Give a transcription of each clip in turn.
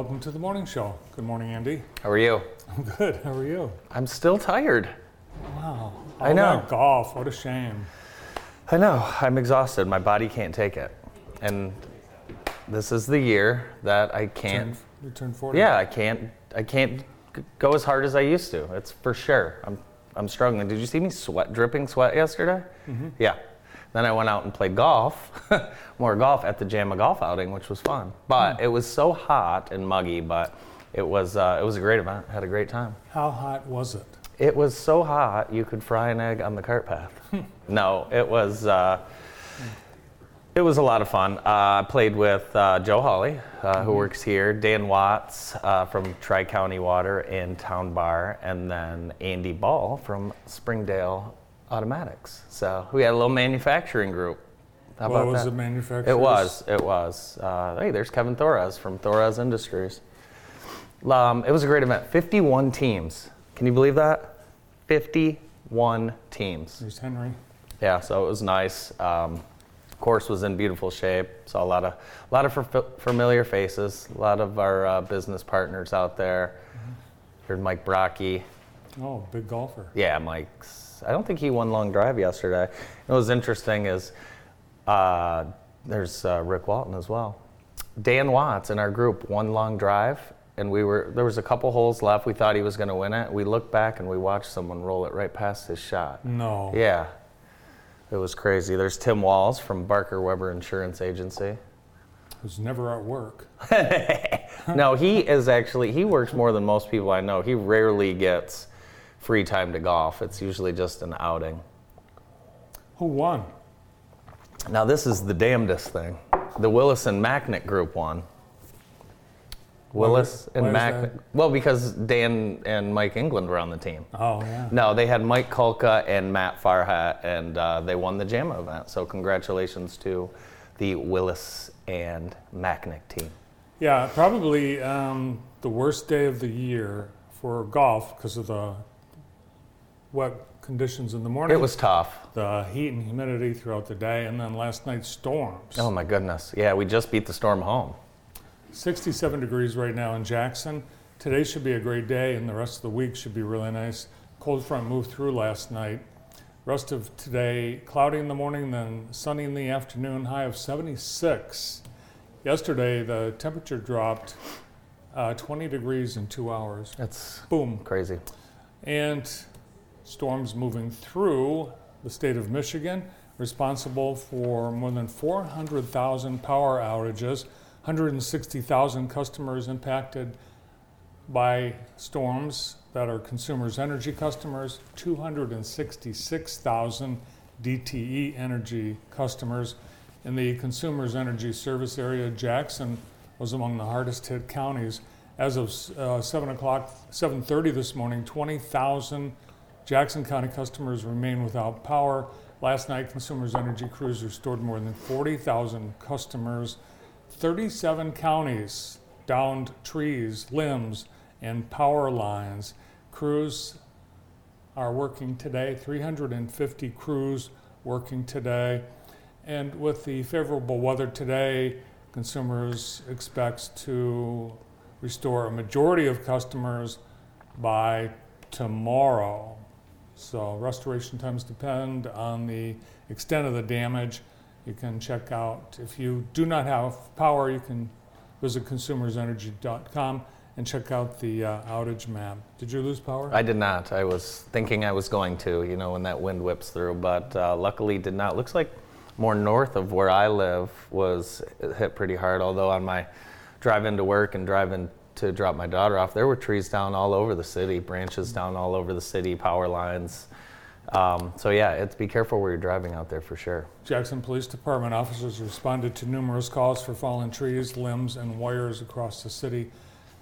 Welcome to the morning show. Good morning, Andy. How are you? I'm good. How are you? I'm still tired. Wow. I know. golf. What a shame. I know. I'm exhausted. My body can't take it. And this is the year that I can't. You turned 40. Yeah, I can't. I can't go as hard as I used to. It's for sure. I'm. I'm struggling. Did you see me sweat, dripping sweat yesterday? Mm-hmm. Yeah. Then I went out and played golf, more golf at the JAMA golf outing, which was fun. But it was so hot and muggy. But it was. Uh, it was a great event. Had a great time. How hot was it? It was so hot you could fry an egg on the cart path. no, it was uh, it was a lot of fun. Uh, I played with uh, Joe Hawley, uh, who works here, Dan Watts uh, from Tri County Water and Town Bar, and then Andy Ball from Springdale Automatics. So we had a little manufacturing group. How What about was that? the manufacturer? It was. It was. Uh, hey, there's Kevin Thorrez from Thorrez Industries. Um, it was a great event. 51 teams. Can you believe that? 51 teams. There's Henry. Yeah, so it was nice. Um, course was in beautiful shape. Saw a lot of, a lot of f- familiar faces. A lot of our uh, business partners out there. Heard Mike Brocky. Oh, big golfer. Yeah, Mike's. I don't think he won long drive yesterday. What was interesting is uh, there's uh, Rick Walton as well. Dan Watts in our group won long drive, and we were there was a couple holes left. We thought he was going to win it. We looked back and we watched someone roll it right past his shot. No. Yeah, it was crazy. There's Tim Walls from Barker Weber Insurance Agency. Who's never at work. no, he is actually he works more than most people I know. He rarely gets free time to golf. It's usually just an outing. Who won? Now this is the damnedest thing. The Willis and Macknick group won. Willis and why Macknick. that? Well, because Dan and Mike England were on the team. Oh, yeah. No, they had Mike Kulka and Matt Farhat, and uh, they won the JAMA event. So congratulations to the Willis and Macknick team. Yeah, probably um, the worst day of the year for golf because of the wet conditions in the morning. It was tough. the heat and humidity throughout the day, and then last night's storms. Oh my goodness. Yeah, we just beat the storm home. 67 degrees right now in Jackson. Today should be a great day, and the rest of the week should be really nice. Cold front moved through last night. Rest of today, cloudy in the morning, then sunny in the afternoon, high of 76. Yesterday, the temperature dropped uh, 20 degrees in two hours. That's Boom. crazy. And storms moving through the state of Michigan, responsible for more than 400,000 power outages, 160,000 customers impacted by storms that are consumers energy customers, 266,000 DTE energy customers. In the consumers energy service area, Jackson was among the hardest hit counties. As of uh, 7 o'clock, 7:30 this morning, 20,000 Jackson County customers remain without power. Last night, Consumers Energy crews restored more than 40,000 customers. 37 counties downed trees, limbs, and power lines. Crews are working today, 350 crews working today. And with the favorable weather today, consumers expects to restore a majority of customers by tomorrow. So restoration times depend on the extent of the damage. You can check out, if you do not have power, you can visit consumersenergy.com and check out the uh, outage map. Did you lose power? I did not. I was thinking I was going to, you know, when that wind whips through, but uh, luckily did not. Looks like more north of where I live was hit pretty hard. Although on my drive into work and driving to drop my daughter off, there were trees down all over the city, branches down all over the city, power lines. Um, so yeah, it's be careful where you're driving out there for sure. Jackson Police Department officers responded to numerous calls for fallen trees, limbs, and wires across the city.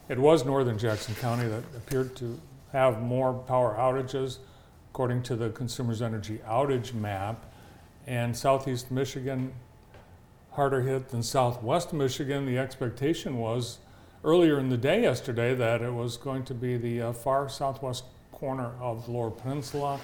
It was northern Jackson County that appeared to have more power outages, according to the Consumers Energy outage map. And southeast Michigan harder hit than southwest Michigan. The expectation was earlier in the day yesterday that it was going to be the uh, far southwest corner of the lower peninsula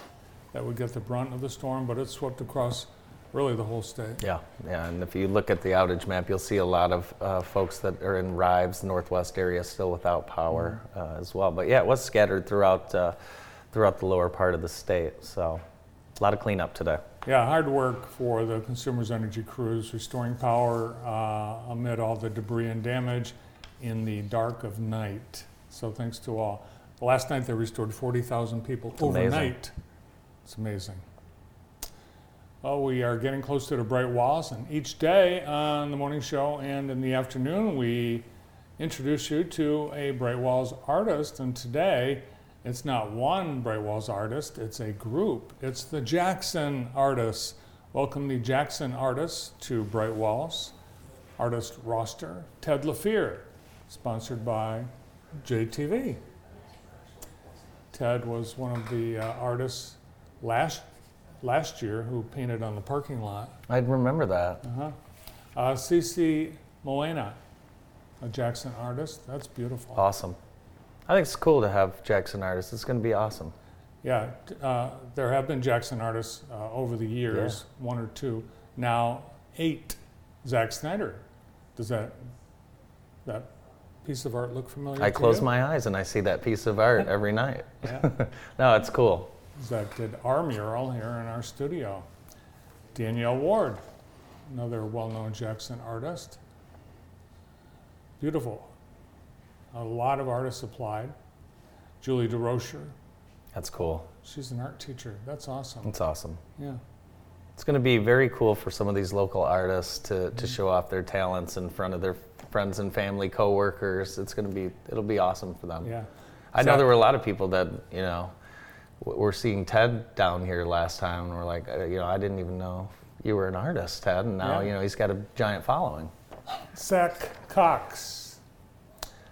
that would get the brunt of the storm, but it swept across really the whole state. Yeah, yeah, and if you look at the outage map, you'll see a lot of uh, folks that are in Rives, northwest area, still without power uh, as well. But yeah, it was scattered throughout uh, throughout the lower part of the state. So a lot of cleanup today. Yeah, hard work for the Consumers Energy crews restoring power uh, amid all the debris and damage in the dark of night. So thanks to all. Last night they restored 40,000 people amazing. overnight. It's amazing. Well, we are getting close to the bright walls, and each day on the morning show and in the afternoon, we introduce you to a Bright Walls artist. And today, it's not one Bright Walls artist, it's a group. It's the Jackson Artists. Welcome the Jackson Artists to Bright Walls artist roster. Ted LaFear, sponsored by JTV. Ted was one of the uh, artists last last year who painted on the parking lot. I'd remember that. Uh-huh. Uh, Cece Moena, a Jackson artist. That's beautiful. Awesome. I think it's cool to have Jackson artists. It's going to be awesome. Yeah, uh, there have been Jackson artists uh, over the years, yeah. one or two. Now eight. Zack Snyder. Does that that piece of art look familiar? I close you? my eyes and I see that piece of art every night. Yeah. no, it's cool. That did our mural here in our studio. Danielle Ward, another well-known Jackson artist. Beautiful. A lot of artists applied. Julie DeRocher. That's cool. She's an art teacher. That's awesome. That's awesome. Yeah. It's going to be very cool for some of these local artists to, to show off their talents in front of their friends and family, coworkers. It's going to be it'll be awesome for them. Yeah. I know there were a lot of people that you know we're seeing Ted down here last time, and we're like, uh, you know, I didn't even know you were an artist, Ted, and now yeah. you know he's got a giant following. Zach Cox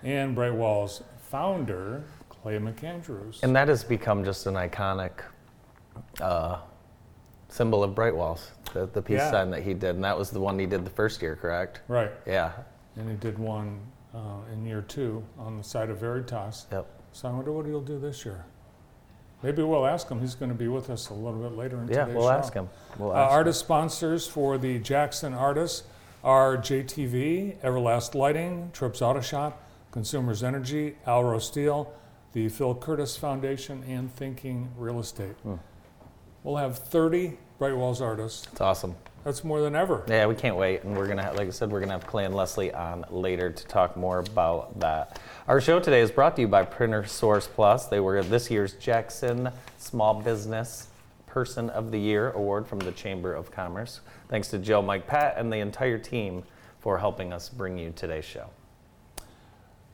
and Bright Walls founder Clay McAndrews, and that has become just an iconic uh, symbol of Bright Walls. The, the peace yeah. sign that he did, and that was the one he did the first year, correct? Right. Yeah. And he did one uh, in year two on the side of Veritas. Yep. So I wonder what he'll do this year. Maybe we'll ask him. He's going to be with us a little bit later in yeah, today's we'll show. ask him. We'll uh, ask uh, artist sponsors for the Jackson artists are JTV, Everlast Lighting, Trips Auto Shop, Consumers Energy, Alro Steel, the Phil Curtis Foundation, and Thinking Real Estate. Hmm. We'll have 30 Bright Walls artist. It's awesome. That's more than ever. Yeah, we can't wait, and we're gonna, have, like I said, we're gonna have Clay and Leslie on later to talk more about that. Our show today is brought to you by Printer Source Plus. They were this year's Jackson Small Business Person of the Year award from the Chamber of Commerce. Thanks to Joe, Mike, Pat, and the entire team for helping us bring you today's show.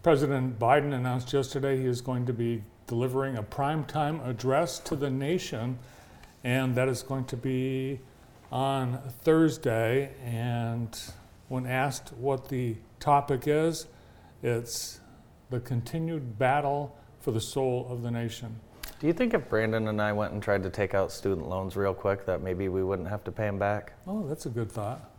President Biden announced yesterday he is going to be delivering a primetime address to the nation, and that is going to be on Thursday, and when asked what the topic is, it's the continued battle for the soul of the nation. Do you think if Brandon and I went and tried to take out student loans real quick, that maybe we wouldn't have to pay them back? Oh, that's a good thought.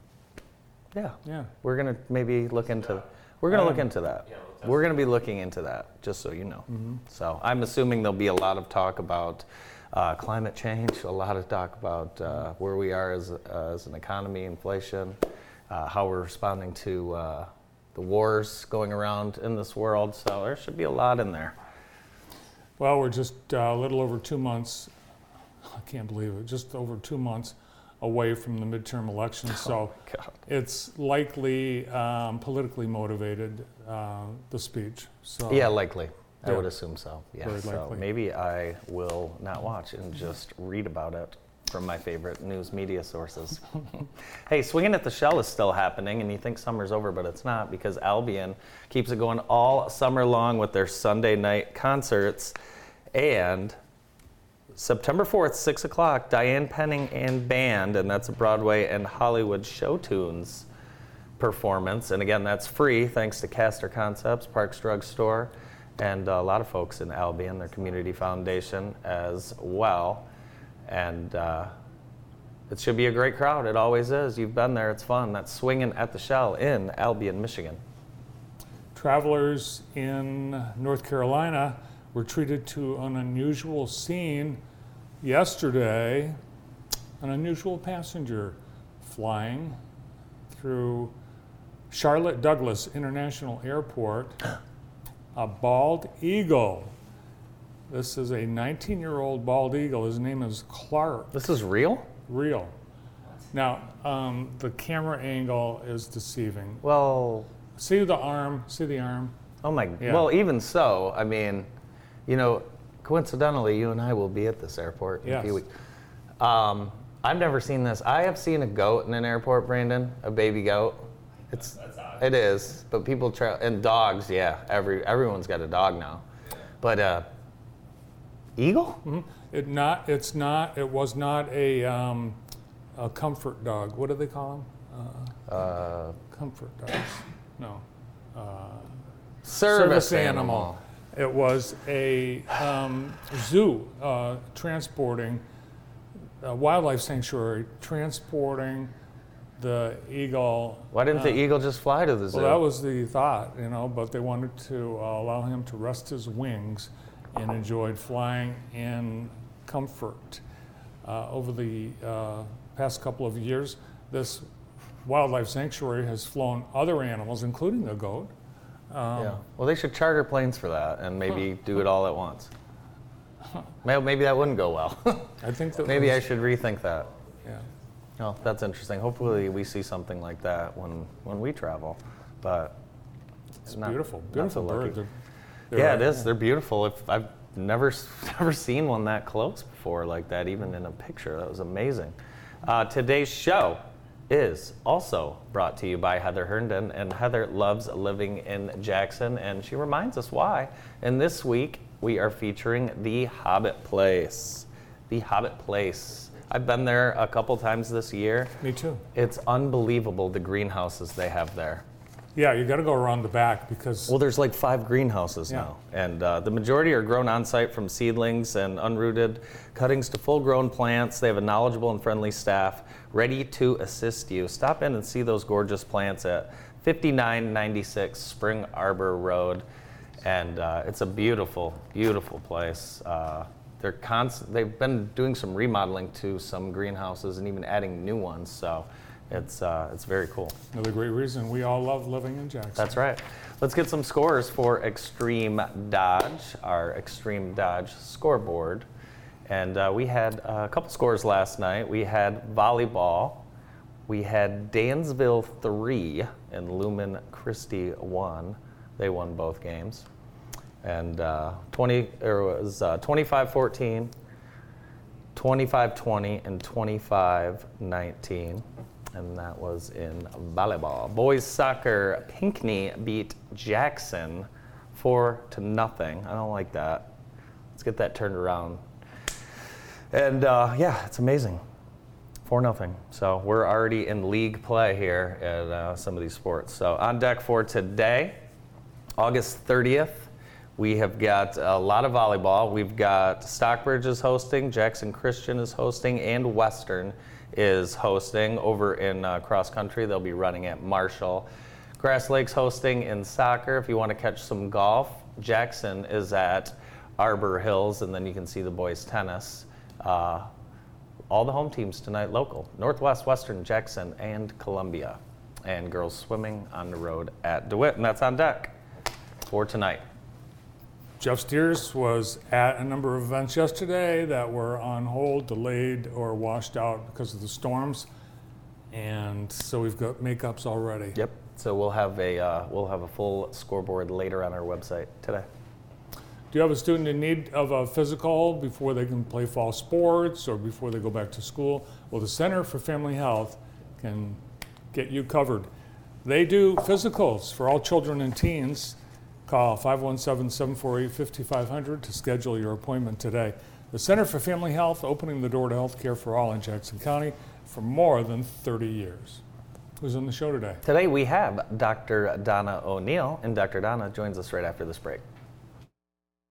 Yeah. Yeah. We're gonna maybe look into. We're gonna look into that. We're gonna be looking into that, just so you know. Mm-hmm. So I'm assuming there'll be a lot of talk about uh, climate change, a lot of talk about uh, where we are as, uh, as an economy, inflation, uh, how we're responding to uh, the wars going around in this world. So there should be a lot in there. Well, we're just uh, a little over two months, I can't believe it, just over two months away from the midterm elections. Oh so it's likely um, politically motivated, the speech. So yeah, likely. I yeah. would assume so. Yeah. Very so likely. maybe I will not watch and just read about it. from my favorite news media sources. hey, Swinging at the Shell is still happening, and you think summer's over, but it's not because Albion keeps it going all summer long with their Sunday night concerts. And September 4th, 6 o'clock, Diane Penning and Band, and that's a Broadway and Hollywood show tunes performance. And again, that's free thanks to Caster Concepts, Parks Drug Store, and a lot of folks in Albion, their community foundation as well. And uh, it should be a great crowd. It always is. You've been there, it's fun. That's Swinging at the Shell in Albion, Michigan. Travelers in North Carolina were treated to an unusual scene yesterday. An unusual passenger flying through Charlotte Douglas International Airport, a bald eagle. This is a 19 year old bald eagle. His name is Clark. This is real? Real. Now, um, the camera angle is deceiving. Well, See the arm? See the arm? oh my, Yeah. well, even so, I mean, you know, coincidentally, you and I will be at this airport in a few weeks. Um, I've never seen this. I have seen a goat in an airport, Brandon, a baby goat. It's it is, but people try and dogs. Yeah, every everyone's got a dog now, but uh, eagle. It not. It's not. It was not a, um, a comfort dog. What do they call them? Uh, Comfort dogs. No. service, animal. It was a um, zoo uh, transporting a wildlife sanctuary transporting the eagle. Why didn't the eagle just fly to the zoo? Well, that was the thought, you know, but they wanted to uh, allow him to rest his wings and enjoyed flying in comfort. Uh, over the uh, past couple of years, this wildlife sanctuary has flown other animals, including a goat. Um, yeah. Well, they should charter planes for that and maybe do it all at once. Maybe, maybe that wouldn't go well. I think that maybe I should rethink that. Yeah. Oh, that's interesting. Hopefully, we see something like that when when we travel. But It's not- beautiful, not beautiful so bird. They're- they're yeah, right- it is. They're beautiful. If I've never never seen one that close before, like that, even in a picture. That was amazing. Uh, today's show is also brought to you by Heather Herndon, and Heather loves living in Jackson, and she reminds us why. And this week we are featuring the Hobbit Place. The Hobbit Place. I've been there a couple times this year. Me too. It's unbelievable the greenhouses they have there. Yeah, you got to go around the back because Well, there's like five greenhouses Yeah. now, and uh, the majority are grown on site from seedlings and unrooted cuttings to full grown plants. They have a knowledgeable and friendly staff ready to assist you. Stop in and see those gorgeous plants at 5996 Spring Arbor Road, and uh, it's a beautiful, beautiful place. Uh, they're const- they've been doing some remodeling to some greenhouses and even adding new ones, so it's, uh, it's very cool. another great reason we all love living in Jackson. That's right. Let's get some scores for Extreme Dodge, our Extreme Dodge scoreboard. And uh, we had a couple scores last night. We had volleyball. We had Dansville 3 and Lumen Christi 1. They won both games. And uh, 20, there was uh, 25 14, 25 20, and 25 19. And that was in volleyball. Boys soccer, Pinckney beat Jackson four to nothing. I don't like that. Let's get that turned around. And uh, yeah, it's amazing. Four nothing. So we're already in league play here at uh, some of these sports. So on deck for today, August 30th, we have got a lot of volleyball. We've got Stockbridge is hosting, Jackson Christian is hosting, and Western is hosting over in uh, cross country. They'll be running at Marshall. Grass Lake's hosting in soccer. If you want to catch some golf, Jackson is at Arbor Hills, and then you can see the boys' tennis. Uh, all the home teams tonight local Northwest, Western, Jackson, and Columbia. And girls swimming on the road at DeWitt, and that's on deck for tonight. Jeff Steers was at a number of events yesterday that were on hold, delayed, or washed out because of the storms. And so we've got makeups already. Yep. So we'll have a uh, we'll have a full scoreboard later on our website today. Do you have a student in need of a physical before they can play fall sports or before they go back to school? Well, the Center for Family Health can get you covered. They do physicals for all children and teens. Call 517 748 5500 to schedule your appointment today. The Center for Family Health opening the door to health care for all in Jackson County for more than 30 years. Who's on the show today? Today we have Dr. Donna O'Neill, and Dr. Donna joins us right after this break.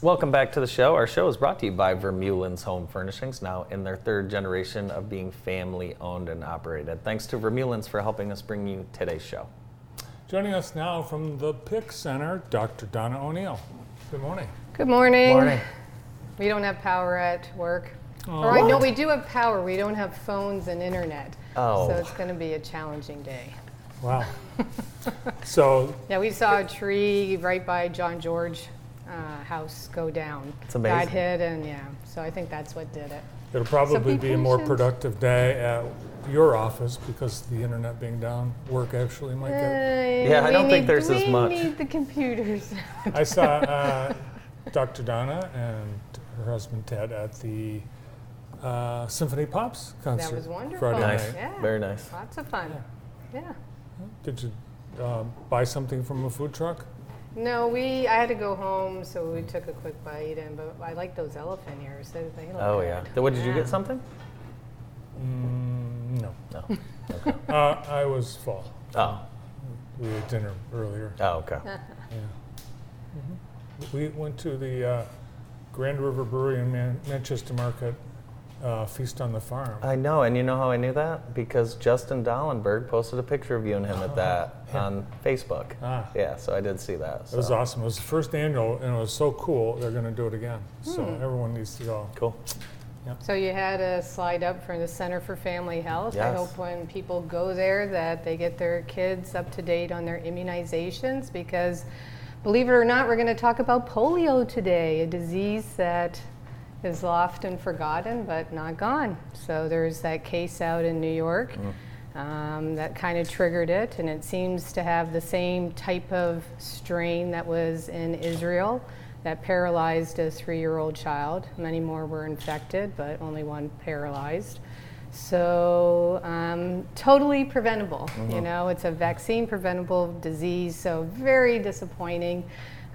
Welcome back to the show. Our show is brought to you by Vermeulen's Home Furnishings, now in their third generation of being family owned and operated. Thanks to Vermeulen's for helping us bring you today's show. Joining us now from the PIC Center, Dr. Donna O'Neill. Good morning. Good morning. Morning. We don't have power at work. Oh. All right, no, we do have power. We don't have phones and internet. Oh. So it's going to be a challenging day. Wow. so, Yeah, we saw a tree right by John George uh, house go down. It's Got hit, and yeah, so I think that's what did it. it'll probably be be a more productive day at your office because the internet being down, work actually might get. Uh, Yeah, I don't think there's as much. we need the computers. I saw uh, Dr. Donna and her husband Ted at the uh, Symphony Pops concert. that was wonderful. Friday Nice. night. Yeah. Very nice. Lots of fun. Yeah. Did you uh, buy something from a food truck? No, we. I had to go home, so we took a quick bite, and but I like those elephant ears. They, they look Oh, yeah. good. What did you Yeah. get something? Mm, no. No. Uh, I was full. Oh. We had dinner earlier. Oh, okay. Yeah. We went to the uh, Grand River Brewery in Man- Manchester Market uh, Feast on the Farm. I know, and you know how I knew that? Because Justin Dollenberg posted a picture of you and him at that on Facebook. Ah. Yeah, so I did see that. It was awesome. It was the first annual, and it was so cool. They're going to do it again. So Hmm. everyone needs to go. Cool. So you had a slide up from the Center for Family Health. I hope when people go there that they get their kids up to date on their immunizations because believe it or not, we're going to talk about polio today, a disease that is often forgotten but not gone. So there's that case out in New York. Um, that kind of triggered it, and it seems to have the same type of strain that was in Israel that paralyzed a three year old child. Many more were infected, but only one paralyzed. So, um, totally preventable. You know, it's a vaccine preventable disease, so very disappointing.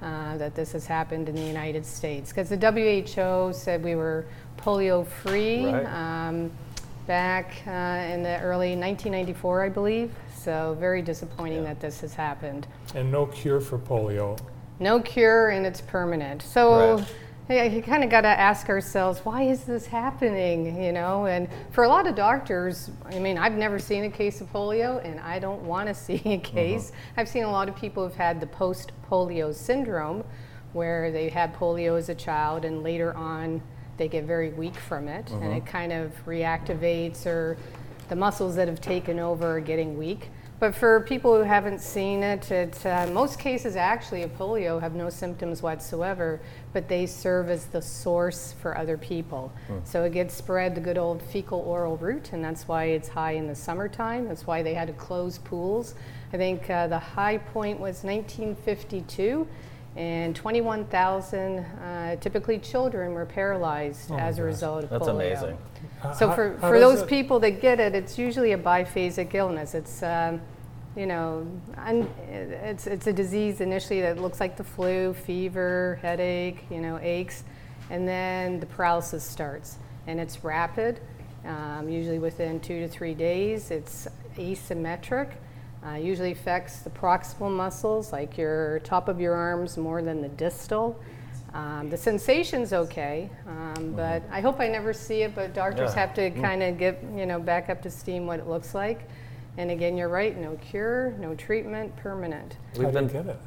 Uh, that this has happened in the United States because the WHO said we were polio free Right. um, back uh, in the early 1994, I believe. So very disappointing that this has happened. And no cure for polio. No cure and it's permanent. So Right. Yeah, you kind of got to ask ourselves, why is this happening? You know, and for a lot of doctors, I mean, I've never seen a case of polio, and I don't want to see a uh-huh. case. I've seen a lot of people who've had the post-polio syndrome, where they had polio as a child, and later on they get very weak from it, and uh-huh. it kind of reactivates, or the muscles that have taken over are getting weak. But for people who haven't seen it, it uh, most cases actually of polio have no symptoms whatsoever, but they serve as the source for other people. So it gets spread the good old fecal oral route, and that's why it's high in the summertime. That's why they had to close pools. I think uh, the high point was 1952, and 21,000, uh, typically children, were paralyzed Oh as a result of That's polio. That's amazing. So How- for, how for those it- people that get it, it's usually a biphasic illness. It's, um, you know, un, it's, it's a disease initially that looks like the flu, fever, headache, you know, aches, and then the paralysis starts. And it's rapid, um, usually within two to three days. It's asymmetric. Uh, usually affects the proximal muscles, like your top of your arms, more than the distal. Um, the sensation's okay, um, but I hope I never see it. But doctors Yeah. have to kind of get you know back up to steam what it looks like. And again, you're right. No cure, no treatment, permanent. We've do you been get it?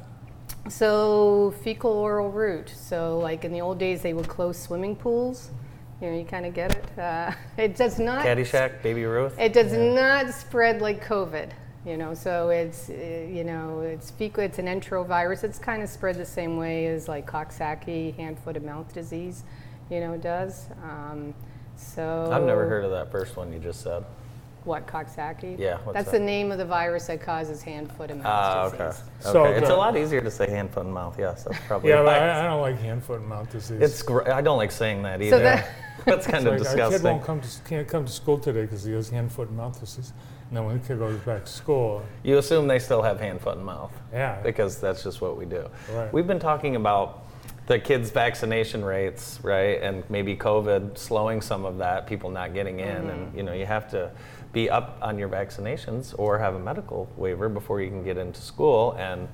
So fecal oral route. So like in the old days, they would close swimming pools. You know, you kind of get it. Uh, it does not. Caddyshack, Baby Ruth. It does not spread like COVID. You know, so it's uh, you know it's fecal. It's an enterovirus. It's kind of spread the same way as like Coxsackie hand, foot, and mouth disease, you know, does. Um, so I've never heard of that first one you just said. What Coxsackie. Yeah, what's that's that? the name of the virus that causes hand, foot, and mouth Ah, disease. okay. So okay. it's the- a lot easier to say hand, foot, and mouth. Yes, that's probably Yeah, but. I, I don't like hand, foot, and mouth disease. It's gr- I don't like saying that either. So that- that's kind It's of like, Our kid disgusting. won't come to, s- can't come to school today because he has hand, foot, and mouth disease. And then when the kid goes back to school, You assume they still have hand, foot, and mouth. yeah, because that's just what we do. Right. We've been talking about the kids' vaccination rates, right, and maybe COVID slowing some of that, people not getting in, Mm-hmm. and you know you have to be up on your vaccinations or have a medical waiver before you can get into school, and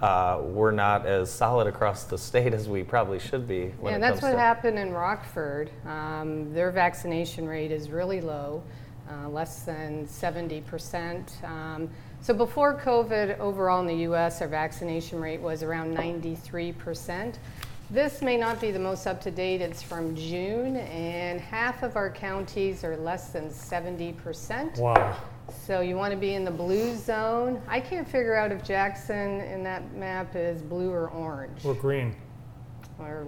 uh, we're not as solid across the state as we probably should be. When Yeah, that's what happened in Rockland. Um, their vaccination rate is really low, uh, less than 70%. Um, so before COVID, overall in the US, our vaccination rate was around 93%. This may not be the most up to date, it's from June, and half of our counties are less than 70%. wow. So you want to be in the blue zone. I can't figure out if Jackson in that map is blue or orange. We're green. Or,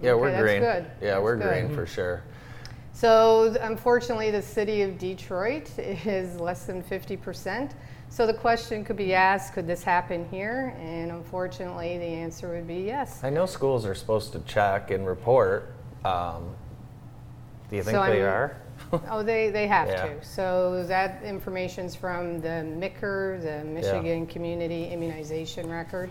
Yeah, we're okay, green. Good. Yeah, That's we're good. green mm-hmm. for sure. So unfortunately, the city of Detroit is less than 50%. So the question could be asked, could this happen here? And unfortunately, the answer would be yes. I know schools are supposed to check and report. Um, do you think So they I'm- are? Oh, they, they have Yeah. to. So that information's from the MICR, the Michigan Community Immunization Record.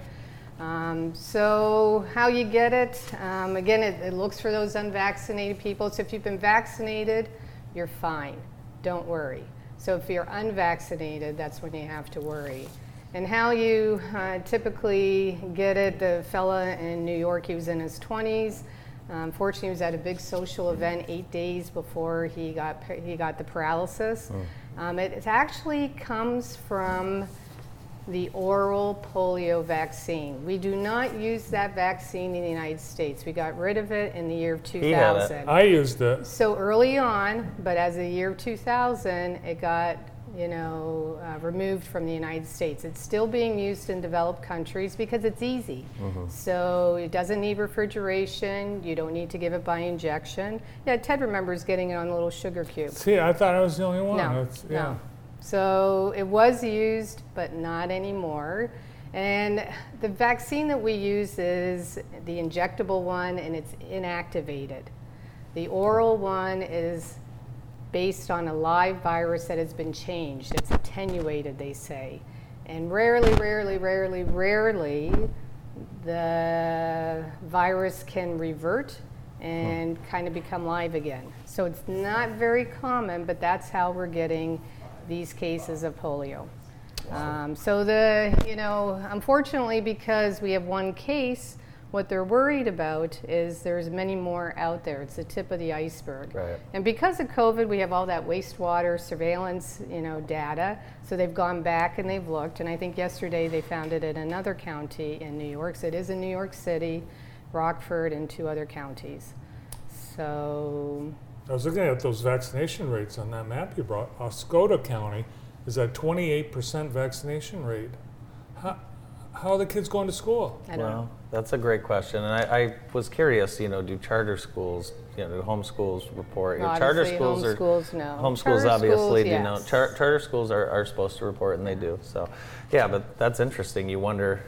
Um, so how you get it, um, again, it, it looks for those unvaccinated people. So if you've been vaccinated, you're fine. Don't worry. So if you're unvaccinated, that's when you have to worry. And how you uh, typically get it, the fella in New York, he was in his 20s. Unfortunately, he was at a big social event eight days before he got he got the paralysis. Um, it, it actually comes from the oral polio vaccine. We do not use that vaccine in the United States. We got rid of it in the year of had it. 2000. I used it. So early on, but as the year of 2000, it got you know uh, removed from the United States. It's still being used in developed countries because it's easy. So it doesn't need refrigeration. You don't need to give it by injection. Yeah, Ted remembers getting it on a little sugar cube. See, I thought I was the only one. No, It's- yeah. no. So it was used, but not anymore. And the vaccine that we use is the injectable one, and it's inactivated. The oral one is based on a live virus that has been changed. It's attenuated, they say. And rarely, rarely, rarely, rarely, the virus can revert and kind of become live again. So it's not very common, but that's how we're getting these cases of polio. Um, so the, you know, unfortunately, because we have one case, what they're worried about is there's many more out there. It's the tip of the iceberg. Right. And because of COVID, we have all that wastewater surveillance, you know, data. So they've gone back and they've looked. And I think yesterday they found it in another county in New York. So it is in New York City, Rockland, and two other counties. So I was looking at those vaccination rates on that map you brought. Oscoda County is at 28% vaccination rate. How, how are the kids going to school? I don't know. Well, that's a great question, and I, I was curious. You know, do charter schools, you know, do homeschools report? You know, charter Obviously, schools are homeschools, no. homeschools Charter obviously schools, do know. yes. Char- charter schools are, are supposed to report, and they do. So, yeah, but that's interesting. You wonder,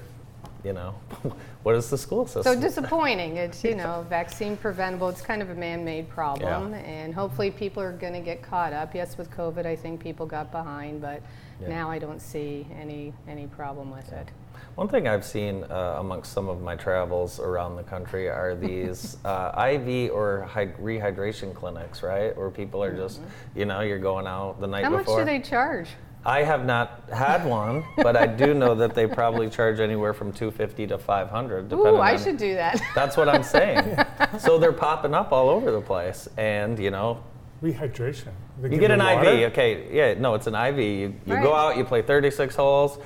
you know, what is the school system? So disappointing. It's, you know, vaccine preventable. It's kind of a man-made problem. Yeah. And hopefully people are going to get caught up. Yes, with COVID, I think people got behind, but Yeah. now I don't see any, any problem with it. One thing I've seen uh, amongst some of my travels around the country are these uh, IV or hy- rehydration clinics, right? Where people are just, you know, you're going out the night Mm-hmm. How much do they charge? I have not had one, but I do know that they probably charge anywhere from 250 to 500 depending Ooh, I on should do that. That's what I'm saying. so they're popping up all over the place and, you know, Rehydration. They you get an water? IV, okay, yeah, no, it's an IV. You, you go out, you play 36 holes,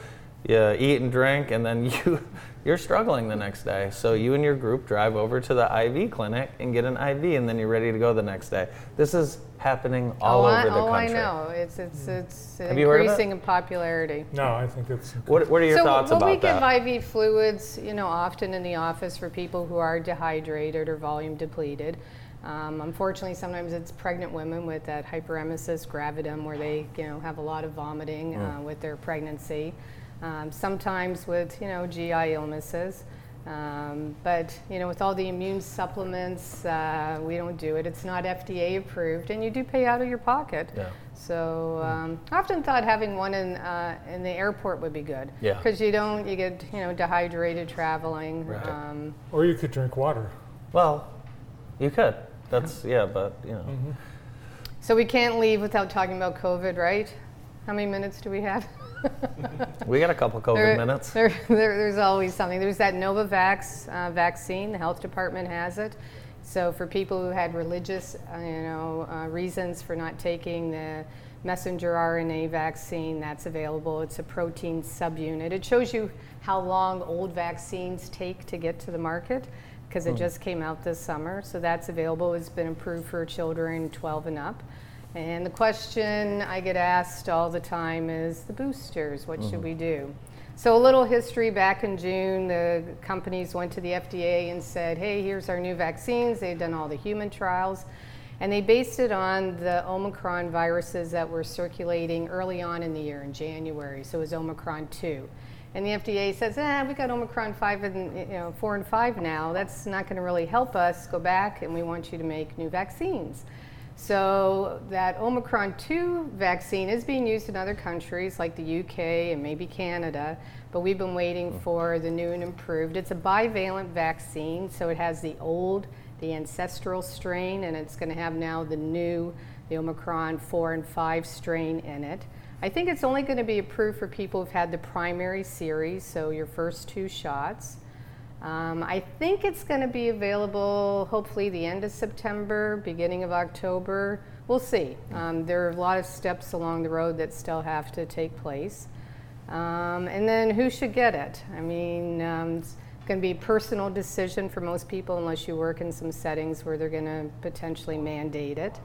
you eat and drink, and then you you're struggling the next day. So you and your group drive over to the IV clinic and get an IV, and then you're ready to go the next day. This is happening all oh, over I, the oh, country. Oh, I know. It's it's it's Have you heard of it? increasing in popularity. No, I think it's. What, what are your so thoughts when about we give? IV fluids, you know, often in the office for people who are dehydrated or volume depleted. Um, unfortunately, sometimes it's pregnant women with that hyperemesis gravidarum, where they, you know, have a lot of vomiting uh, with their pregnancy. Um, sometimes with, you know, GI illnesses. Um, but you know, with all the immune supplements, uh, we don't do it. It's not FDA approved, and you do pay out of your pocket. Yeah. So um, I often thought having one in uh, in the airport would be good. Yeah. Because you don't, you get you know dehydrated traveling. Right. Um, Or you could drink water. Well, you could. That's yeah, but you know. so we can't leave without talking about COVID, right? How many minutes do we have? We got a couple COVID There- minutes. There, there, there's always something. There's that Novavax uh, vaccine. The health department has it. So for people who had religious, uh, you know, uh, reasons for not taking the messenger RNA vaccine, that's available. It's a protein subunit. It shows you how long old vaccines take to get to the market because it just came out this summer. So that's available. It's been approved for children 12 and up. And the question I get asked all the time is the boosters. What should we do? So, a little history back in June, the companies went to the FDA and said, hey, here's our new vaccines. They've done all the human trials. And they based it on the Omicron viruses that were circulating early on in the year in January. So, it was Omicron 2. And the FDA says, eh, we got Omicron 5 and you know, 4 and 5 now. That's not going to really help us. Go back and we want you to make new vaccines. So that Omicron 2 vaccine is being used in other countries like the UK and maybe Canada, but we've been waiting hmm. for the new and improved. It's a bivalent vaccine, so it has the old, the ancestral strain, and it's going to have now the new, the Omicron 4 and 5 strain in it. I think it's only going to be approved for people who've had the primary series, so your first two shots. Um, I think it's going to be available hopefully the end of September, beginning of October. We'll see. Um, there are a lot of steps along the road that still have to take place. Um, and then who should get it? I mean, um, it's going to be a personal decision for most people unless you work in some settings where they're going to potentially mandate it.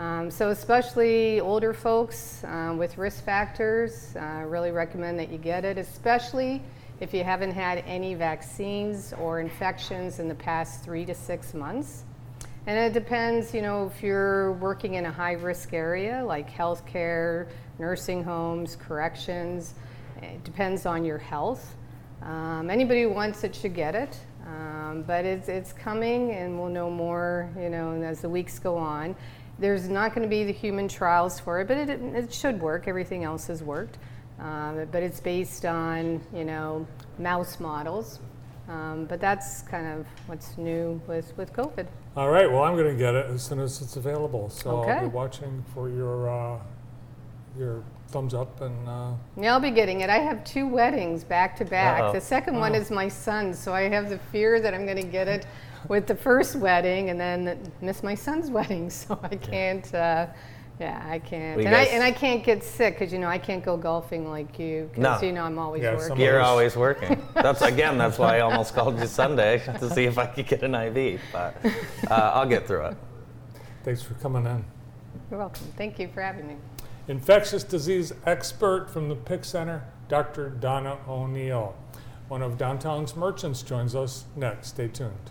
Um, so, especially older folks uh, with risk factors, I really recommend that you get it, especially if you haven't had any vaccines or infections in the past three to six months. And it depends, you know, if you're working in a high risk area like healthcare, nursing homes, corrections, it depends on your health. Um, anybody who wants it should get it, um, but it's, it's coming and we'll know more, you know, as the weeks go on. There's not going to be the human trials for it, but it, it should work. Everything else has worked. Um, but it's based on, you know, mouse models. Um, but that's kind of what's new with, with COVID. All right, well, I'm going to get it as soon as it's available. So I'll Okay. be watching for your uh, your thumbs up and uh, Yeah, I'll be getting it. I have two weddings back to back. Uh-oh. The second one Oh. is my son's, so I have the fear that I'm going to get it with the first wedding and then miss my son's wedding. So I can't. Uh, yeah, I can't. Well, you and I and I can't get sick because you know I can't go golfing like you because No. you know I'm always Yeah, working. You're Yes. always working. That's again. That's why I almost called you Sunday to see if I could get an IV. But uh, I'll get through it. thanks for coming in. You're welcome. Thank you for having me. Infectious disease expert from the PIC Center, Dr. Donna O'Neill. One of downtown's merchants joins us next. Stay tuned.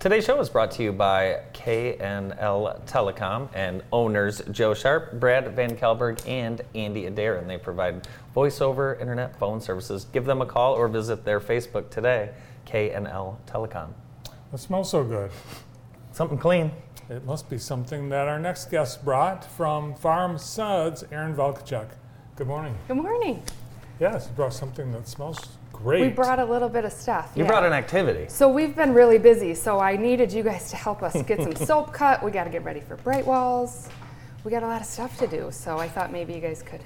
Today's show is brought to you by KNL Telecom and owners Joe Sharp, Brad Van Kelberg, and Andy Adair. And they provide voice over internet phone services. Give them a call or visit their Facebook today, KNL Telecom. It smells so good. Something clean. It must be something that our next guest brought from Farm Suds, Aaron Valkachuk. Good morning. Good morning. Yes, brought something that smells great. We brought a little bit of stuff. You yeah. brought an activity. So we've been really busy. So I needed you guys to help us get some soap cut. We got to get ready for bright walls. We got a lot of stuff to do. So I thought maybe you guys could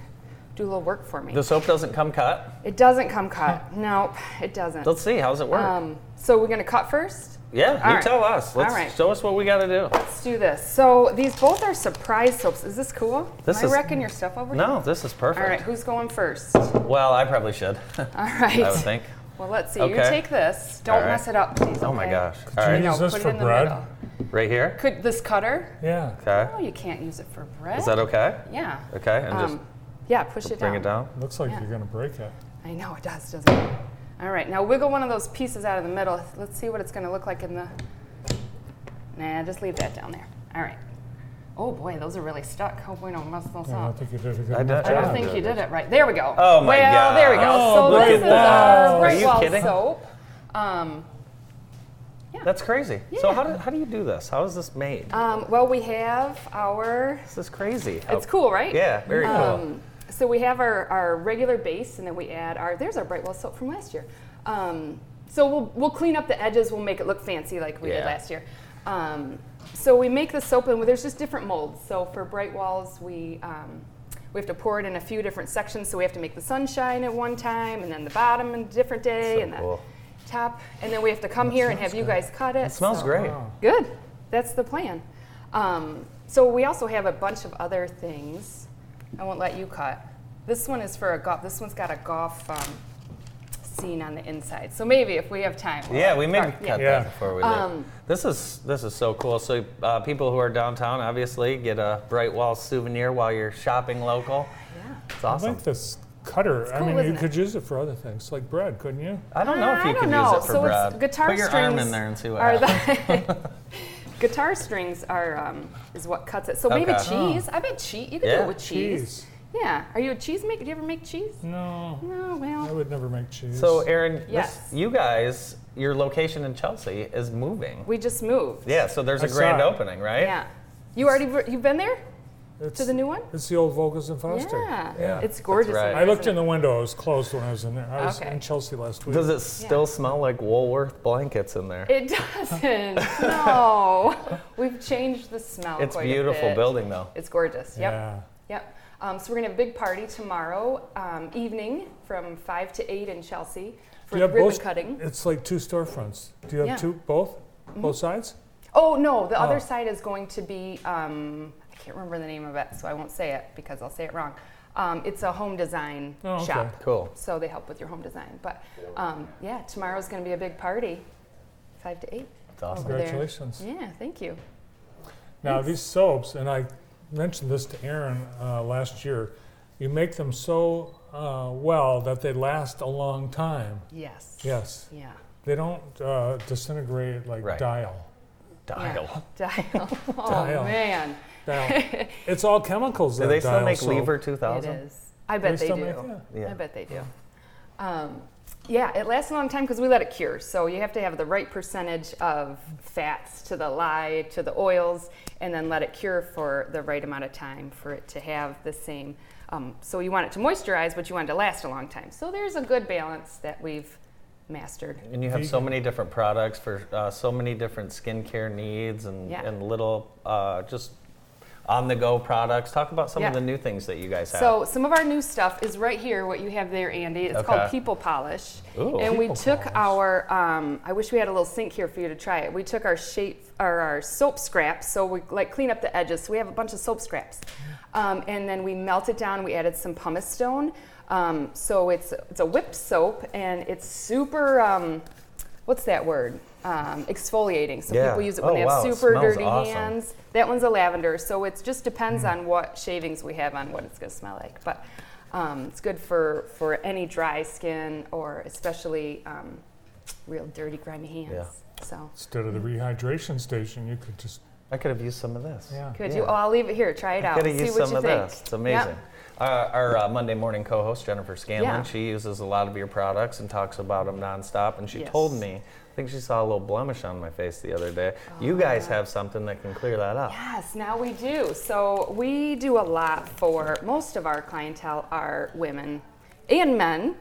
do a little work for me. The soap doesn't come cut. It doesn't come cut. Nope, it doesn't. Let's see. How's it work? Um, so we're gonna cut first. Yeah, all you right. tell us. Let's All right. show us what we got to do. Let's do this. So these both are surprise soaps. Is this cool? This Am I is- wrecking your stuff over here? No, this is perfect. All right, who's going first? Well, I probably should. All right. I would think. Well, let's see. You take this. Don't All right. mess it up, please. Oh my gosh. Could All you. No, use this put for it in the bread? middle. Right here. Could this cutter? Yeah. Okay. Oh, you can't use it for bread. Is that okay? Yeah. Okay. And just Um, yeah, push it bring down. it down. Looks like Yeah. you're gonna break it. I know it does, doesn't it? All right, now wiggle one of those pieces out of the middle. Let's see what it's going to look like in the. Nah, just leave that down there. All right. Oh boy, those are really stuck. Hope we don't mess those Yeah, I up. think you did a good I enough did- I don't think you did it right. There we go. Oh my well, God. there we go. Oh, so look this at is that. our Are Bright you Wall kidding? soap. Um, That's crazy. So how do, how do you do this? How is this made? um, well, we have our. this is crazy. How- It's cool, right? Yeah, very cool. So we have our, our regular base, and then we add our. There's our Brightwell soap from last year. Um, so we'll we'll clean up the edges. We'll make it look fancy like we did last year. Um, so we make the soap, and there's just different molds. So for bright walls, we um, we have to pour it in a few different sections. So we have to make the sunshine at one time, and then the bottom a different day, So and cool. the top, and then we have to come here and have you guys cut it. It smells so- great. Wow. Good. That's the plan. Um, so we also have a bunch of other things. I won't let you cut. This one is for a golf. This one's got a golf um, scene on the inside. So maybe if we have time. we'll Yeah, we maybe cut- cut Yeah. that before we leave. Um, this is this is so cool. So uh, people who are downtown, obviously, get a Bright Wall souvenir while you're shopping local. Yeah. It's awesome. I awesome. think this cutter. I mean, you isn't it? could use it for other things, like bread, couldn't you? I don't know if I you don't can know. use it for so bread. it's guitar Put your strings. arm in there and see what are happens. the guitar strings are um, is what cuts it. So maybe Okay. cheese. I bet cheese. You could do Yeah. it with cheese. Cheese. Yeah. Are you a cheese maker? Do you ever make cheese? No, No. Well. I would never make cheese. So, Aaron, this- Yes. you guys, your location in Chelsea is moving. We just moved. Yeah, so there's a I saw grand it. opening, right? Yeah. You already you've been there it's, to the new one? It's the old Vocus and Foster. Yeah. Yeah. It's gorgeous. right. I looked in the window. It was closed when I was in there. I was Okay. in Chelsea last week. Does it still Yeah. smell like Woolworth blankets in there? It doesn't. no. We've changed the smell. it's quite a beautiful bit. building though. It's gorgeous. Yep. Yeah. Yep. Um, so we're gonna have a big party tomorrow um, evening from five to eight in Chelsea for Do you have ribbon both- cutting. It's like two storefronts. Do you have Yeah. two, both, both sides? Oh no, the Oh. other side is going to be. Um, I can't remember the name of it, so I won't say it because I'll say it wrong. Um, it's a home design Oh, okay. shop. Cool. So they help with your home design. But um, yeah, tomorrow's going to be a big party, five to eight. It's awesome. over there. Congratulations. Yeah, thank you. Now these soaps, and I mentioned this to Aaron uh, last year. You make them so uh, well that they last a long time. Yes. Yes, Yeah. they don't uh, disintegrate like Right. dial. Dial. Yeah. Dial. Oh Dial. man. Dial. it's all chemicals. Do they still dial make soap. Lever 2000? is. I bet they, still do. make that? Yeah. I bet they do. Um, yeah, it lasts a long time because we let it cure. So you have to have the right percentage of fats to the lye, to the oils, and then let it cure for the right amount of time for it to have the same. Um, so you want it to moisturize, but you want it to last a long time. So there's a good balance that we've mastered. And you have so many different products for uh, so many different skincare needs and, Yeah. and little uh, just on the go products. Talk about some of the new things that you guys have. So some of our new stuff is right here. What you have there, Andy. It's Okay. called People Polish, Ooh. and we took Polish. our. Um, I wish we had a little sink here for you to try it. We took our shape or our soap scraps, so we like clean up the edges. So we have a bunch of soap scraps, um, and then we melt it down. We added some pumice stone. Um, so it's it's a whipped soap, and it's super. Um, what's that word? Um, exfoliating. So Yeah. people use it when Oh, they have wow, super dirty awesome. hands. That one's a lavender, so it just depends Mm. on what shavings we have on what it's going to smell like. But um, it's good for for any dry skin or especially um, real dirty, grimy hands. Yeah. So Instead of the rehydration station, you could just I could have used some of this. yeah. could Yeah. you? Oh, I'll leave it here. Try it out. Could have See used some of think. this. It's amazing. Yep. Uh, our uh, Monday morning co-host Jennifer Scanlon, Yeah. she uses a lot of your products and talks about them nonstop. And she Yes. told me, I think she saw a little blemish on my face the other day. You guys have something that can clear that up. Yes, now we do. So we do a lot for most of our clientele are women and men,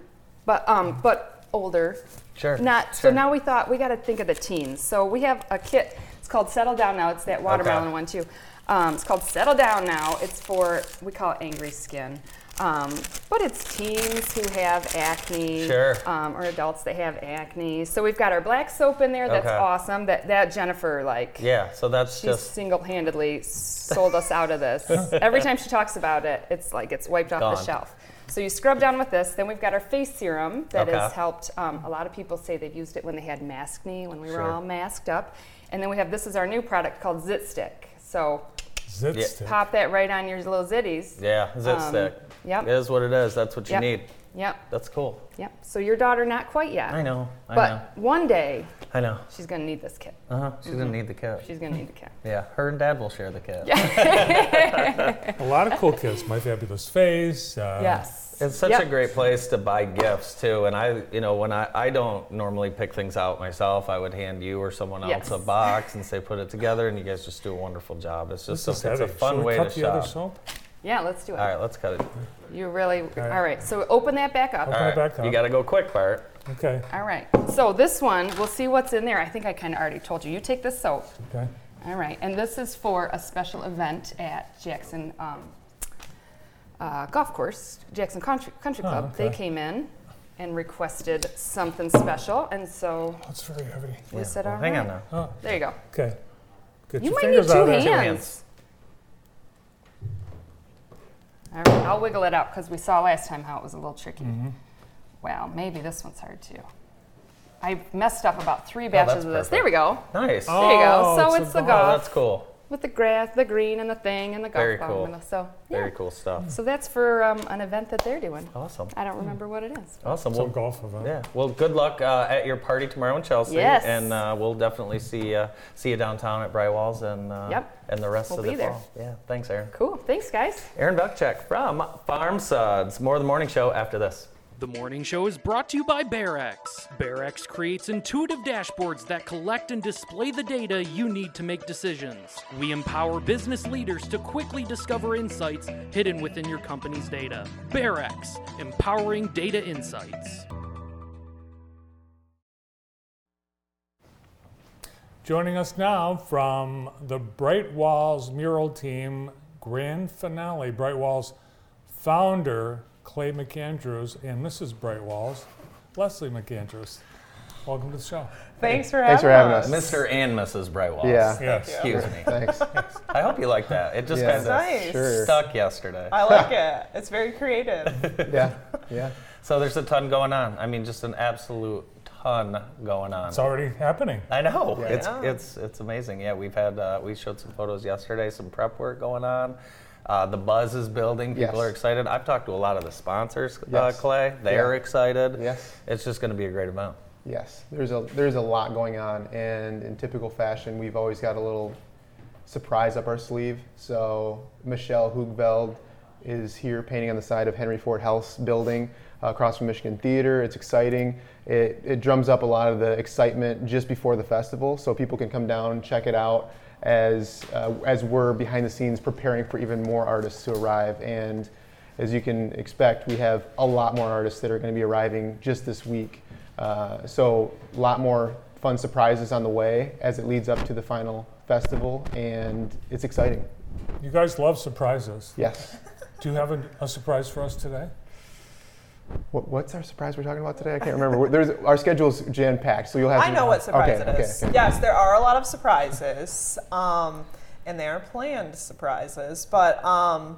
but um, but older. Sure, Not sure. so now we thought we got to think of the teens. So we have a kit. It's called Settle Down Now. It's that watermelon one too. Um, it's called Settle Down Now. It's for we call it angry skin. Um, but it's teens who have acne, Sure. um, or adults that have acne. So we've got our black soap in there. That's Okay. awesome. That that Jennifer like Yeah, so that's she just single-handedly sold us out of this. Every time she talks about it, it's like it's wiped off the shelf. So you scrub down with this. Then we've got our face serum that has helped. Um, a lot of people say they've used it when they had maskne, when we were Sure. all masked up. And then we have this is our new product called Zit Stick. So Zit Yeah. stick. pop that right on your little zitties. yeah, zit Um, stick. yep. It is what it is. That's what you Yep. need. Yep. That's cool. Yep. So your daughter not quite yet. I know. I But know. one day I know. she's gonna need this kit. Uh huh. She's gonna need the kit. Mm-hmm. She's gonna need the kit. Yeah, her and dad will share the kit. A lot of cool kids. My fabulous face. Uh, yes. It's such Yep. a great place to buy gifts too. And I, you know, when I, I don't normally pick things out myself, I would hand you or someone else Yes. a box and say put it together, and you guys just do a wonderful job. It's just is a, it's a heavy. fun Should we way cut to the other shop. soap? Yeah. Let's do it. All right, let's cut it. You really. Okay. All right. So open that back up. Open All it back up. you got to go quick, Bart. Okay. All right. So this one, we'll see what's in there. I think I kind of already told you. You take this soap. Okay. All right. And this is for a special event at Jackson um, uh, Golf Course, Jackson Country, Country Oh, Club. They came in and requested something special, and so That's very heavy. we Yeah, said, well, "All hang right." on now. Oh, There you go. okay. Get You your might need fingers two out of hands. hands. All right. I'll wiggle it out because we saw last time how it was a little tricky. Mm-hmm. Well, maybe this one's hard too. I messed up about three that's batches of this. There we go. Nice. Oh, There you go. So it's a it's the golf. Oh, golf. that's cool. With the grass, the green, and the thing, and the golf Very ball. cool. and the- So yeah. Very cool stuff. So that's for um, an event that they're doing. Awesome. I don't remember what it is. Awesome. Some Well, golf event. yeah. Well, good luck uh, at your party tomorrow in Chelsea. Yes. And uh, we'll definitely see uh, see you downtown at Bright Walls and uh, Yep. and the rest We'll of the be there. fall. Yeah. Thanks, Aaron. Cool. Thanks, guys. Aaron Buckcheck from Farm Suds. More of the morning show after this. The morning show is brought to you by BearX. BearX creates intuitive dashboards that collect and display the data you need to make decisions. We empower business leaders to quickly discover insights hidden within your company's data. BearX, empowering data insights. Joining us now from the Bright Walls mural team grand finale, Bright Walls founder Clay McAndrews and Mrs. Bright Walls, Leslie McAndrews. Welcome to the show. Thanks for having, us. Thanks for having us. us. Mr. and Mrs. Brightwalls. Yeah. Yes. Excuse me. Thanks. I hope you like that. It just Yeah. kind of Nice. Sure. stuck yesterday. I like it. It's very creative. Yeah. Yeah. So there's a ton going on. I mean, just an absolute ton going on. It's already happening. I know. It's it's it's amazing. Yeah, we've had uh, we showed some photos yesterday, some prep work going on. Uh, the buzz is building. People Yes. are excited. I've talked to a lot of the sponsors, uh, Clay. They're Yeah. excited. Yes. It's just going to be a great event. Yes. There's a there's a lot going on, and in typical fashion, we've always got a little surprise up our sleeve. So Michelle Hoogveld is here painting on the side of Henry Ford House building uh, across from Michigan Theater. It's exciting. It, it drums up a lot of the excitement just before the festival, so people can come down and check it out as uh, as we're behind the scenes preparing for even more artists to arrive and. As you can expect, we have a lot more artists that are going to be arriving just this week. Uh, so, a lot more fun surprises on the way as it leads up to the final festival, and it's exciting. You guys love surprises. Yes. Do you have a, a surprise for us today? What, what's our surprise we're talking about today? I can't remember. We're- There's, our schedule's jam packed, so you'll have. I know what surprise okay, it is. Okay, okay. Yes, there are a lot of surprises, um, and they are planned surprises. But um,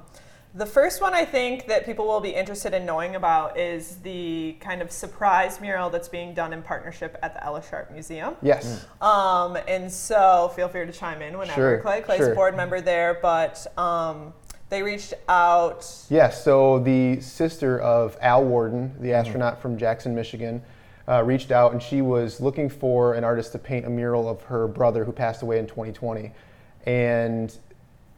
the first one I think that people will be interested in knowing about is the kind of surprise mural that's being done in partnership at the Ella Sharp Museum. Yes. Um, and so feel free to chime in whenever. Sure, Clay, Clay's sure. a board member there, but um, they reached out. Yes, so the sister of Al Worden, the astronaut from Jackson, Michigan, uh, reached out and she was looking for an artist to paint a mural of her brother who passed away in 2020. And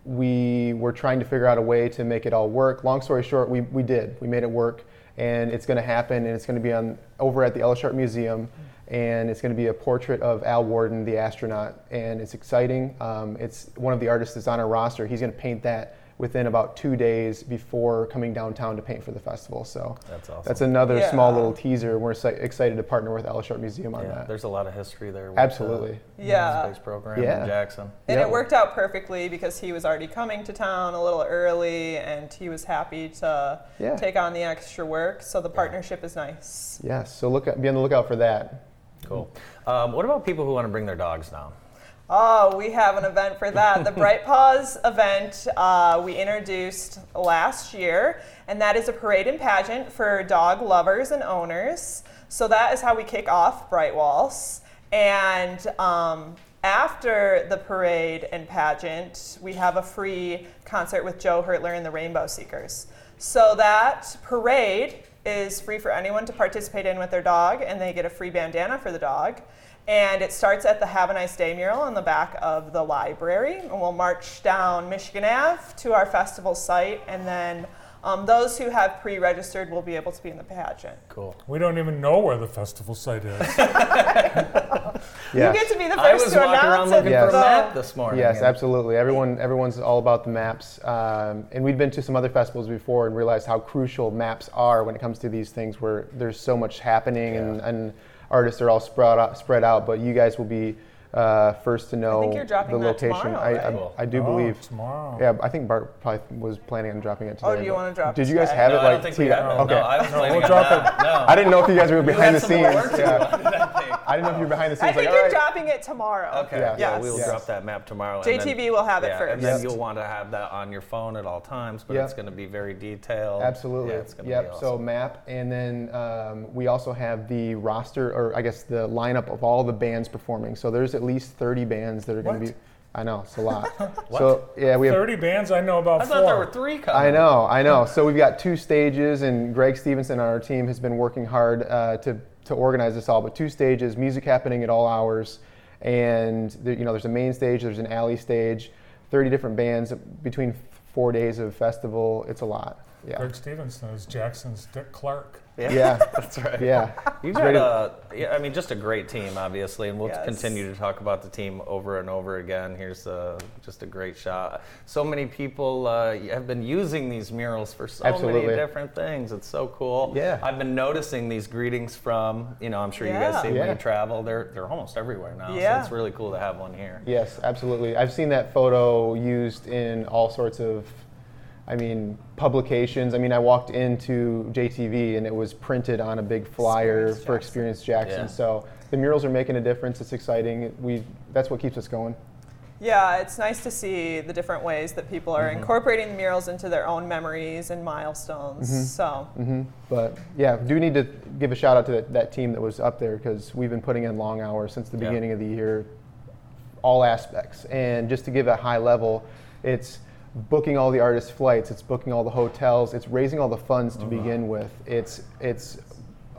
we were trying to figure out a way to make it all work. Long story short, we, we did. We made it work, and it's going to happen, and it's going to be on over at the Ella Sharp Museum, and it's going to be a portrait of Al Worden, the astronaut, and it's exciting. Um, it's one of the artists that's on our roster. He's going to paint that within about two days before coming downtown to paint for the festival. So That's awesome. that's another small little teaser. We're excited to partner with Ella Sharp Museum on yeah, that. there's a lot of history there. With Absolutely. The Yeah. space program Yeah. in Jackson. And Yeah. it worked out perfectly because he was already coming to town a little early and he was happy to Yeah. take on the extra work. So the partnership is nice. Yes. So look, be on the lookout for that. Cool. Um, what about people who want to bring their dogs now? Oh, we have an event for that. The Bright Paws event uh, we introduced last year, and that is a parade and pageant for dog lovers and owners. So that is how we kick off Bright Walls. And um, after the parade and pageant, we have a free concert with Joe Hertler and the Rainbow Seekers. So that parade is free for anyone to participate in with their dog, and they get a free bandana for the dog. And it starts at the Have a Nice Day mural on the back of the library. And we'll march down Michigan Ave to our festival site. And then um, those who have pre registered will be able to be in the pageant. Cool. We don't even know where the festival site is. Yes. You get to be the I first was to walking around announce it. looking for a map this morning. Yes, absolutely. Everyone, everyone's all about the maps, um, and we've been to some other festivals before and realized how crucial maps are when it comes to these things, where there's so much happening and, and artists are all spread out, spread out. But you guys will be uh, first to know you're dropping the that location. tomorrow, I, right? I, I do Oh, believe. tomorrow. Yeah, I think Bart probably was planning on dropping it today. Oh, do you but- wanna drop Did you guys today? have No, it I like don't think we teed have it. Okay. No, I was planning we'll on drop that. No. I didn't know if you guys were behind the have some more scenes. work to Yeah. do that thing. I didn't know if you were behind the scenes. I think like, you're all right. dropping it tomorrow. Okay. Yeah. Yeah, Yes. we will Yes. drop that map tomorrow. and then- JTV will have it yeah, first. And then Yes. you'll want to have that on your phone at all times, but Yep. it's going to be very detailed. Absolutely. Yeah, it's going to yep. be awesome. So map, and then um, we also have the roster, or I guess the lineup of all the bands performing. So there's at least 30 bands that are going to be. I know it's a lot. So yeah, we have. 30 bands, I know about I four. thought there were three coming. I know, I know. So we've got two stages, and Greg Stevenson on our team has been working hard uh, to to organize this all. But two stages, music happening at all hours, and there, you know, there's a main stage, there's an alley stage, 30 different bands between four days of festival. It's a lot. Yeah. Greg Stevenson is Jackson's Dick Clark. Yeah, Yeah. that's right. Yeah. You've It's got a, yeah, I mean, just a great team, obviously, and we'll Yes. continue to talk about the team over and over again. Here's uh, just a great shot. So many people uh, have been using these murals for so Absolutely. many different things. It's so cool. Yeah. I've been noticing these greetings from, you know, I'm sure you guys see when you travel. They're they're almost everywhere now. Yeah. So it's really cool to have one here. Yes, absolutely. I've seen that photo used in all sorts of, I mean, publications. I mean, I walked into JTV and it was printed on a big flyer Experience for Jackson. Experience Jackson. Yeah. So the murals are making a difference. It's exciting. We that's what keeps us going. Yeah, it's nice to see the different ways that people are incorporating the murals into their own memories and milestones. So, hmm But yeah, do need to give a shout out to that, that team that was up there because we've been putting in long hours since the Yeah. beginning of the year, all aspects. And just to give a high level, it's booking all the artists' flights, it's booking all the hotels, it's raising all the funds to begin with, it's it's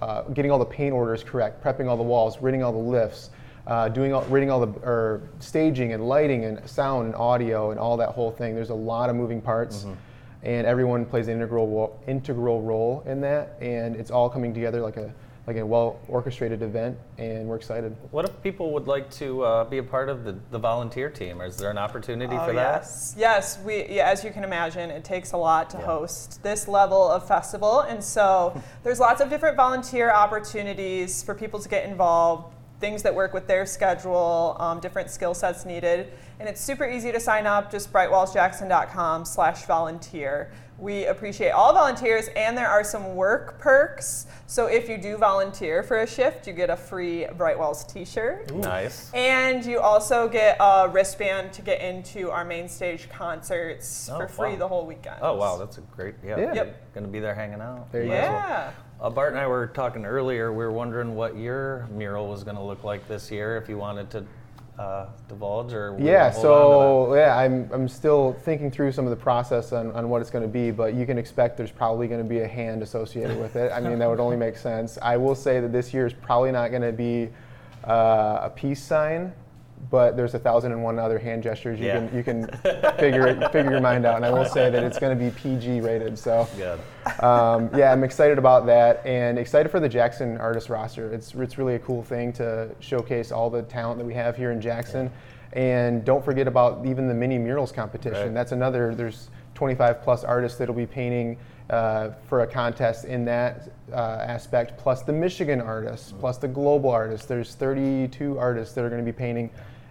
uh, getting all the paint orders correct, prepping all the walls, ridding all the lifts. Uh, doing all, ridding all the or staging and lighting and sound and audio and all that whole thing. There's a lot of moving parts and everyone plays an integral integral role in that, and it's all coming together like a like a well orchestrated event, and we're excited. What if people would like to uh, be a part of the, the volunteer team? Is there an opportunity oh, for that? yes, yes, we yeah, as you can imagine, it takes a lot to Yeah. host this level of festival, and so there's lots of different volunteer opportunities for people to get involved. Things that work with their schedule, um, different skill sets needed, and it's super easy to sign up. Just brightwallsjackson.com/volunteer. We appreciate all volunteers, and there are some work perks. So if you do volunteer for a shift, you get a free Bright Walls T-shirt. Nice. And you also get a wristband to get into our main stage concerts Oh, for free wow. the whole weekend. Oh wow, that's a great. Yeah. Yeah. Yep. Going to be there hanging out. There you Might as well. yeah. Uh, Bart and I were talking earlier. We were wondering what your mural was going to look like this year. If you wanted to uh, divulge, or Yeah, so yeah, I'm, I'm still thinking through some of the process on, on what it's going to be, but you can expect there's probably going to be a hand associated with it. I mean, that would only make sense. I will say that this year is probably not going to be uh, a peace sign, but there's a thousand and one other hand gestures. You Yeah. can you can figure it, figure your mind out, and I will say that it's going to be PG rated. So. Um, yeah, I'm excited about that and excited for the Jackson artist roster. It's, it's really a cool thing to showcase all the talent that we have here in Jackson. And don't forget about even the mini murals competition. Right. That's another, there's 25 plus artists that'll be painting uh, for a contest in that uh, aspect, plus the Michigan artists, plus the global artists. There's 32 artists that are going to be painting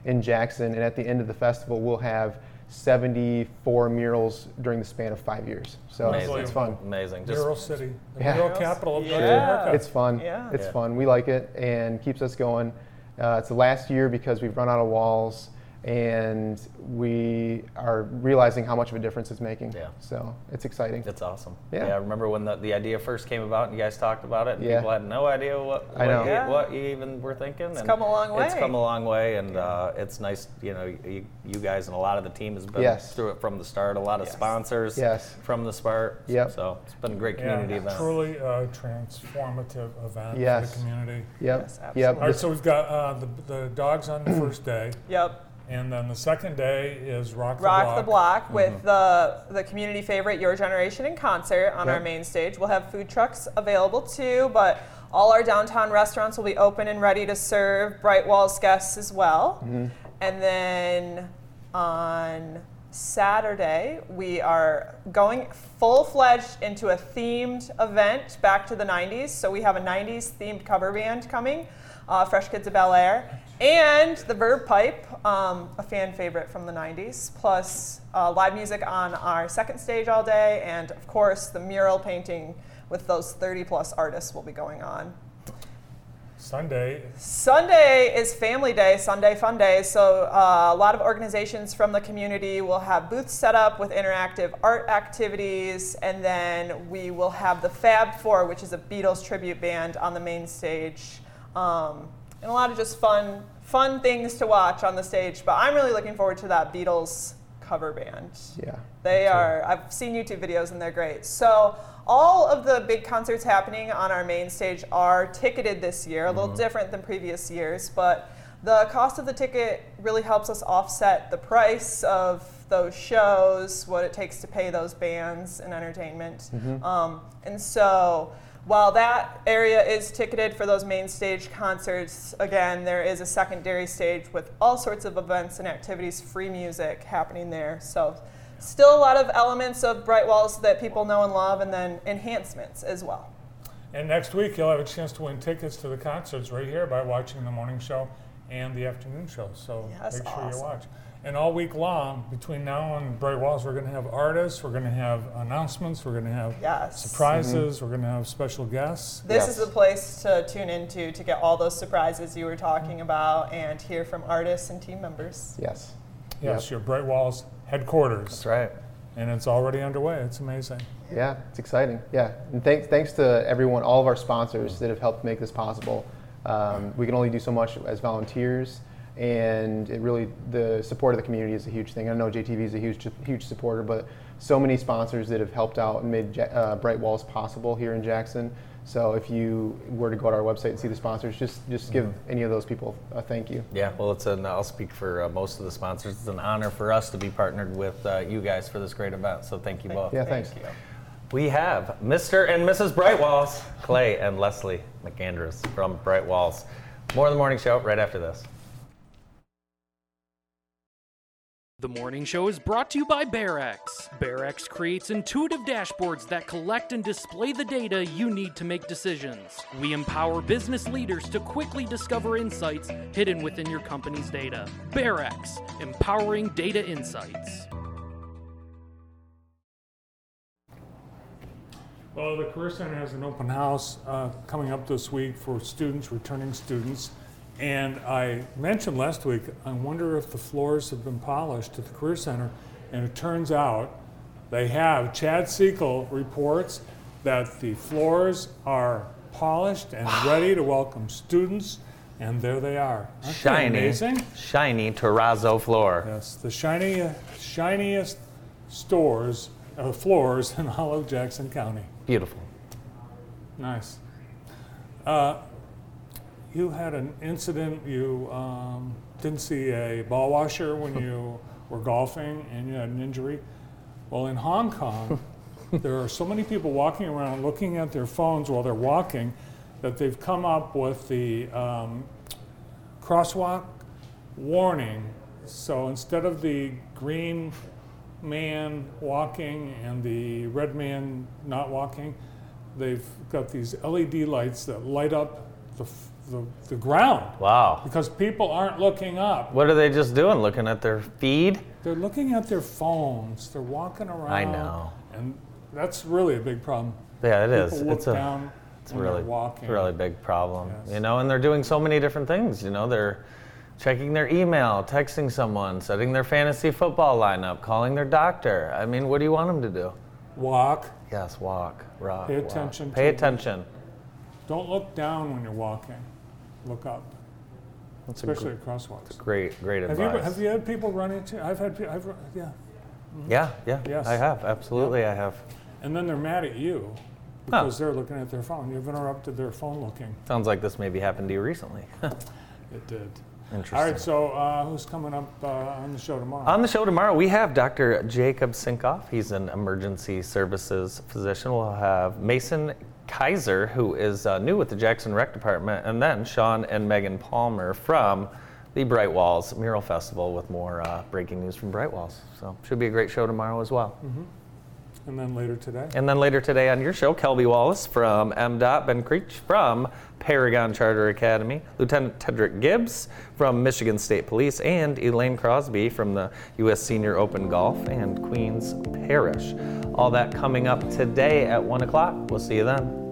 in Jackson, and at the end of the festival, we'll have 74 murals during the span of five years. So it's, Amazing. it's fun. Amazing. Just Mural City, the Yeah. mural capital of North Yeah. America. It's fun. Yeah. It's Yeah. fun. We like it and keeps us going. Uh, it's the last year because we've run out of walls and we are realizing how much of a difference it's making. Yeah. So it's exciting. That's awesome. Yeah. I remember when the, the idea first came about and you guys talked about it and Yeah. people had no idea what, I what, know. You, Yeah. what you even were thinking. It's come a long way. It's come a long way and uh, it's nice, you know, you, you guys and a lot of the team has been Yes. through it from the start. A lot of Yes. sponsors Yes. from the start. Yep. So it's been a great Yeah, community event. truly a transformative event for the community. Yep. Yes, yep. absolutely. All right, so we've got uh, the, the dogs on the first day, Yep. And then the second day is Rock the Rock Block. the Block with the the community favorite Your Generation in concert on our main stage. We'll have food trucks available too, but all our downtown restaurants will be open and ready to serve Bright Walls guests as well. And then on Saturday, we are going full fledged into a themed event back to the 90s. So we have a 90s themed cover band coming, uh, Fresh Kids of Bel Air, and the Verve Pipe, um, a fan favorite from the 90s, plus uh, live music on our second stage all day, and of course, the mural painting with those 30 plus artists will be going on. Sunday, Sunday is Family Day, Sunday Fun Day. So uh, a lot of organizations from the community will have booths set up with interactive art activities, and then we will have the Fab Four, which is a Beatles tribute band, on the main stage, um, and a lot of just fun, fun things to watch on the stage. But I'm really looking forward to that Beatles cover band. Yeah. They are, I've seen YouTube videos and they're great. So, all of the big concerts happening on our main stage are ticketed this year, a little different than previous years, but the cost of the ticket really helps us offset the price of those shows, what it takes to pay those bands and entertainment. Um, and so, while that area is ticketed for those main stage concerts, again, there is a secondary stage with all sorts of events and activities, free music happening there. So, still a lot of elements of Bright Walls that people know and love, and then enhancements as well. and next week you'll have a chance to win tickets to the concerts right here by watching the morning show and the afternoon show. So Yes, make sure awesome. you watch. And all week long, between now and Bright Walls, we're going to have artists, we're going to have announcements, we're going to have Yes. surprises, we're going to have special guests. This Yes. is the place to tune into to get all those surprises you were talking about and hear from artists and team members. Yes. Yes, your Bright Walls headquarters. That's right. And it's already underway. It's amazing. Yeah, it's exciting. Yeah, and thanks thanks to everyone, all of our sponsors that have helped make this possible. Um, we can only do so much as volunteers, and it really the support of the community is a huge thing. I know JTV is a huge huge supporter, but so many sponsors that have helped out and made uh, Bright Walls possible here in Jackson. So if you were to go to our website and see the sponsors, just just give any of those people a thank you. Yeah, well, it's an, I'll speak for uh, most of the sponsors. It's an honor for us to be partnered with uh, you guys for this great event. So thank you both. Yeah, thanks. Thank you. We have Mr. and Mrs. Bright Walls, Clay and Leslie McAndrews from Bright Walls. More of the morning show right after this. The morning show is brought to you by BearX. BearX creates intuitive dashboards that collect and display the data you need to make decisions. We empower business leaders to quickly discover insights hidden within your company's data. BearX, empowering data insights. Well, the Career Center has an open house uh, coming up this week for students, returning students. And I mentioned last week, I wonder if the floors have been polished at the Career Center. And it turns out they have. Chad Sekel reports that the floors are polished and ready to welcome students. And there they are. Aren't Shiny, amazing? shiny terrazzo floor. Yes, the shiny, shiniest stores, uh, floors in all of Jackson County. Beautiful. Nice. Uh, you had an incident. You um, didn't see a ball washer when you were golfing, and you had an injury. Well, in Hong Kong, there are so many people walking around looking at their phones while they're walking that they've come up with the um, crosswalk warning. So instead of the green man walking and the red man not walking, they've got these LED lights that light up the, f- the, the ground Wow. because people aren't looking up. What are they just doing? Looking at their feed? They're looking at their phones. They're walking around. I know. And that's really a big problem. Yeah, it is. People look It's a down it's when really they're walking. It's a really big problem. Yes. You know, and they're doing so many different things. You know, they're checking their email, texting someone, setting their fantasy football lineup, calling their doctor. I mean, what do you want them to do? Walk. Yes, walk, rock. Pay walk. attention Pay to- attention. Don't look down when you're walking. Look up, That's especially gr- at crosswalks. great, great Have advice. you, have you had people run into? I've had. I've yeah. Yeah, yeah. Yes. I have. Absolutely, I have. And then they're mad at you because they're looking at their phone. You've interrupted their phone looking. Sounds like this maybe happened to you recently. It did. Interesting. All right. So uh, who's coming up uh, on the show tomorrow? On the show tomorrow, we have Dr. Jacob Sinkoff. He's an emergency services physician. We'll have Mason Kaiser, who is uh, new with the Jackson Rec Department, and then Sean and Megan Palmer from the Bright Walls Mural Festival with more uh, breaking news from Bright Walls. So, should be a great show tomorrow as well. And then later today. And then later today on your show, Kelby Wallace from MDOT, Ben Creech from Paragon Charter Academy, Lieutenant Tedrick Gibbs from Michigan State Police, and Elaine Crosby from the U.S. Senior Open Golf and Queens Parish. All that coming up today at 1 o'clock. We'll see you then.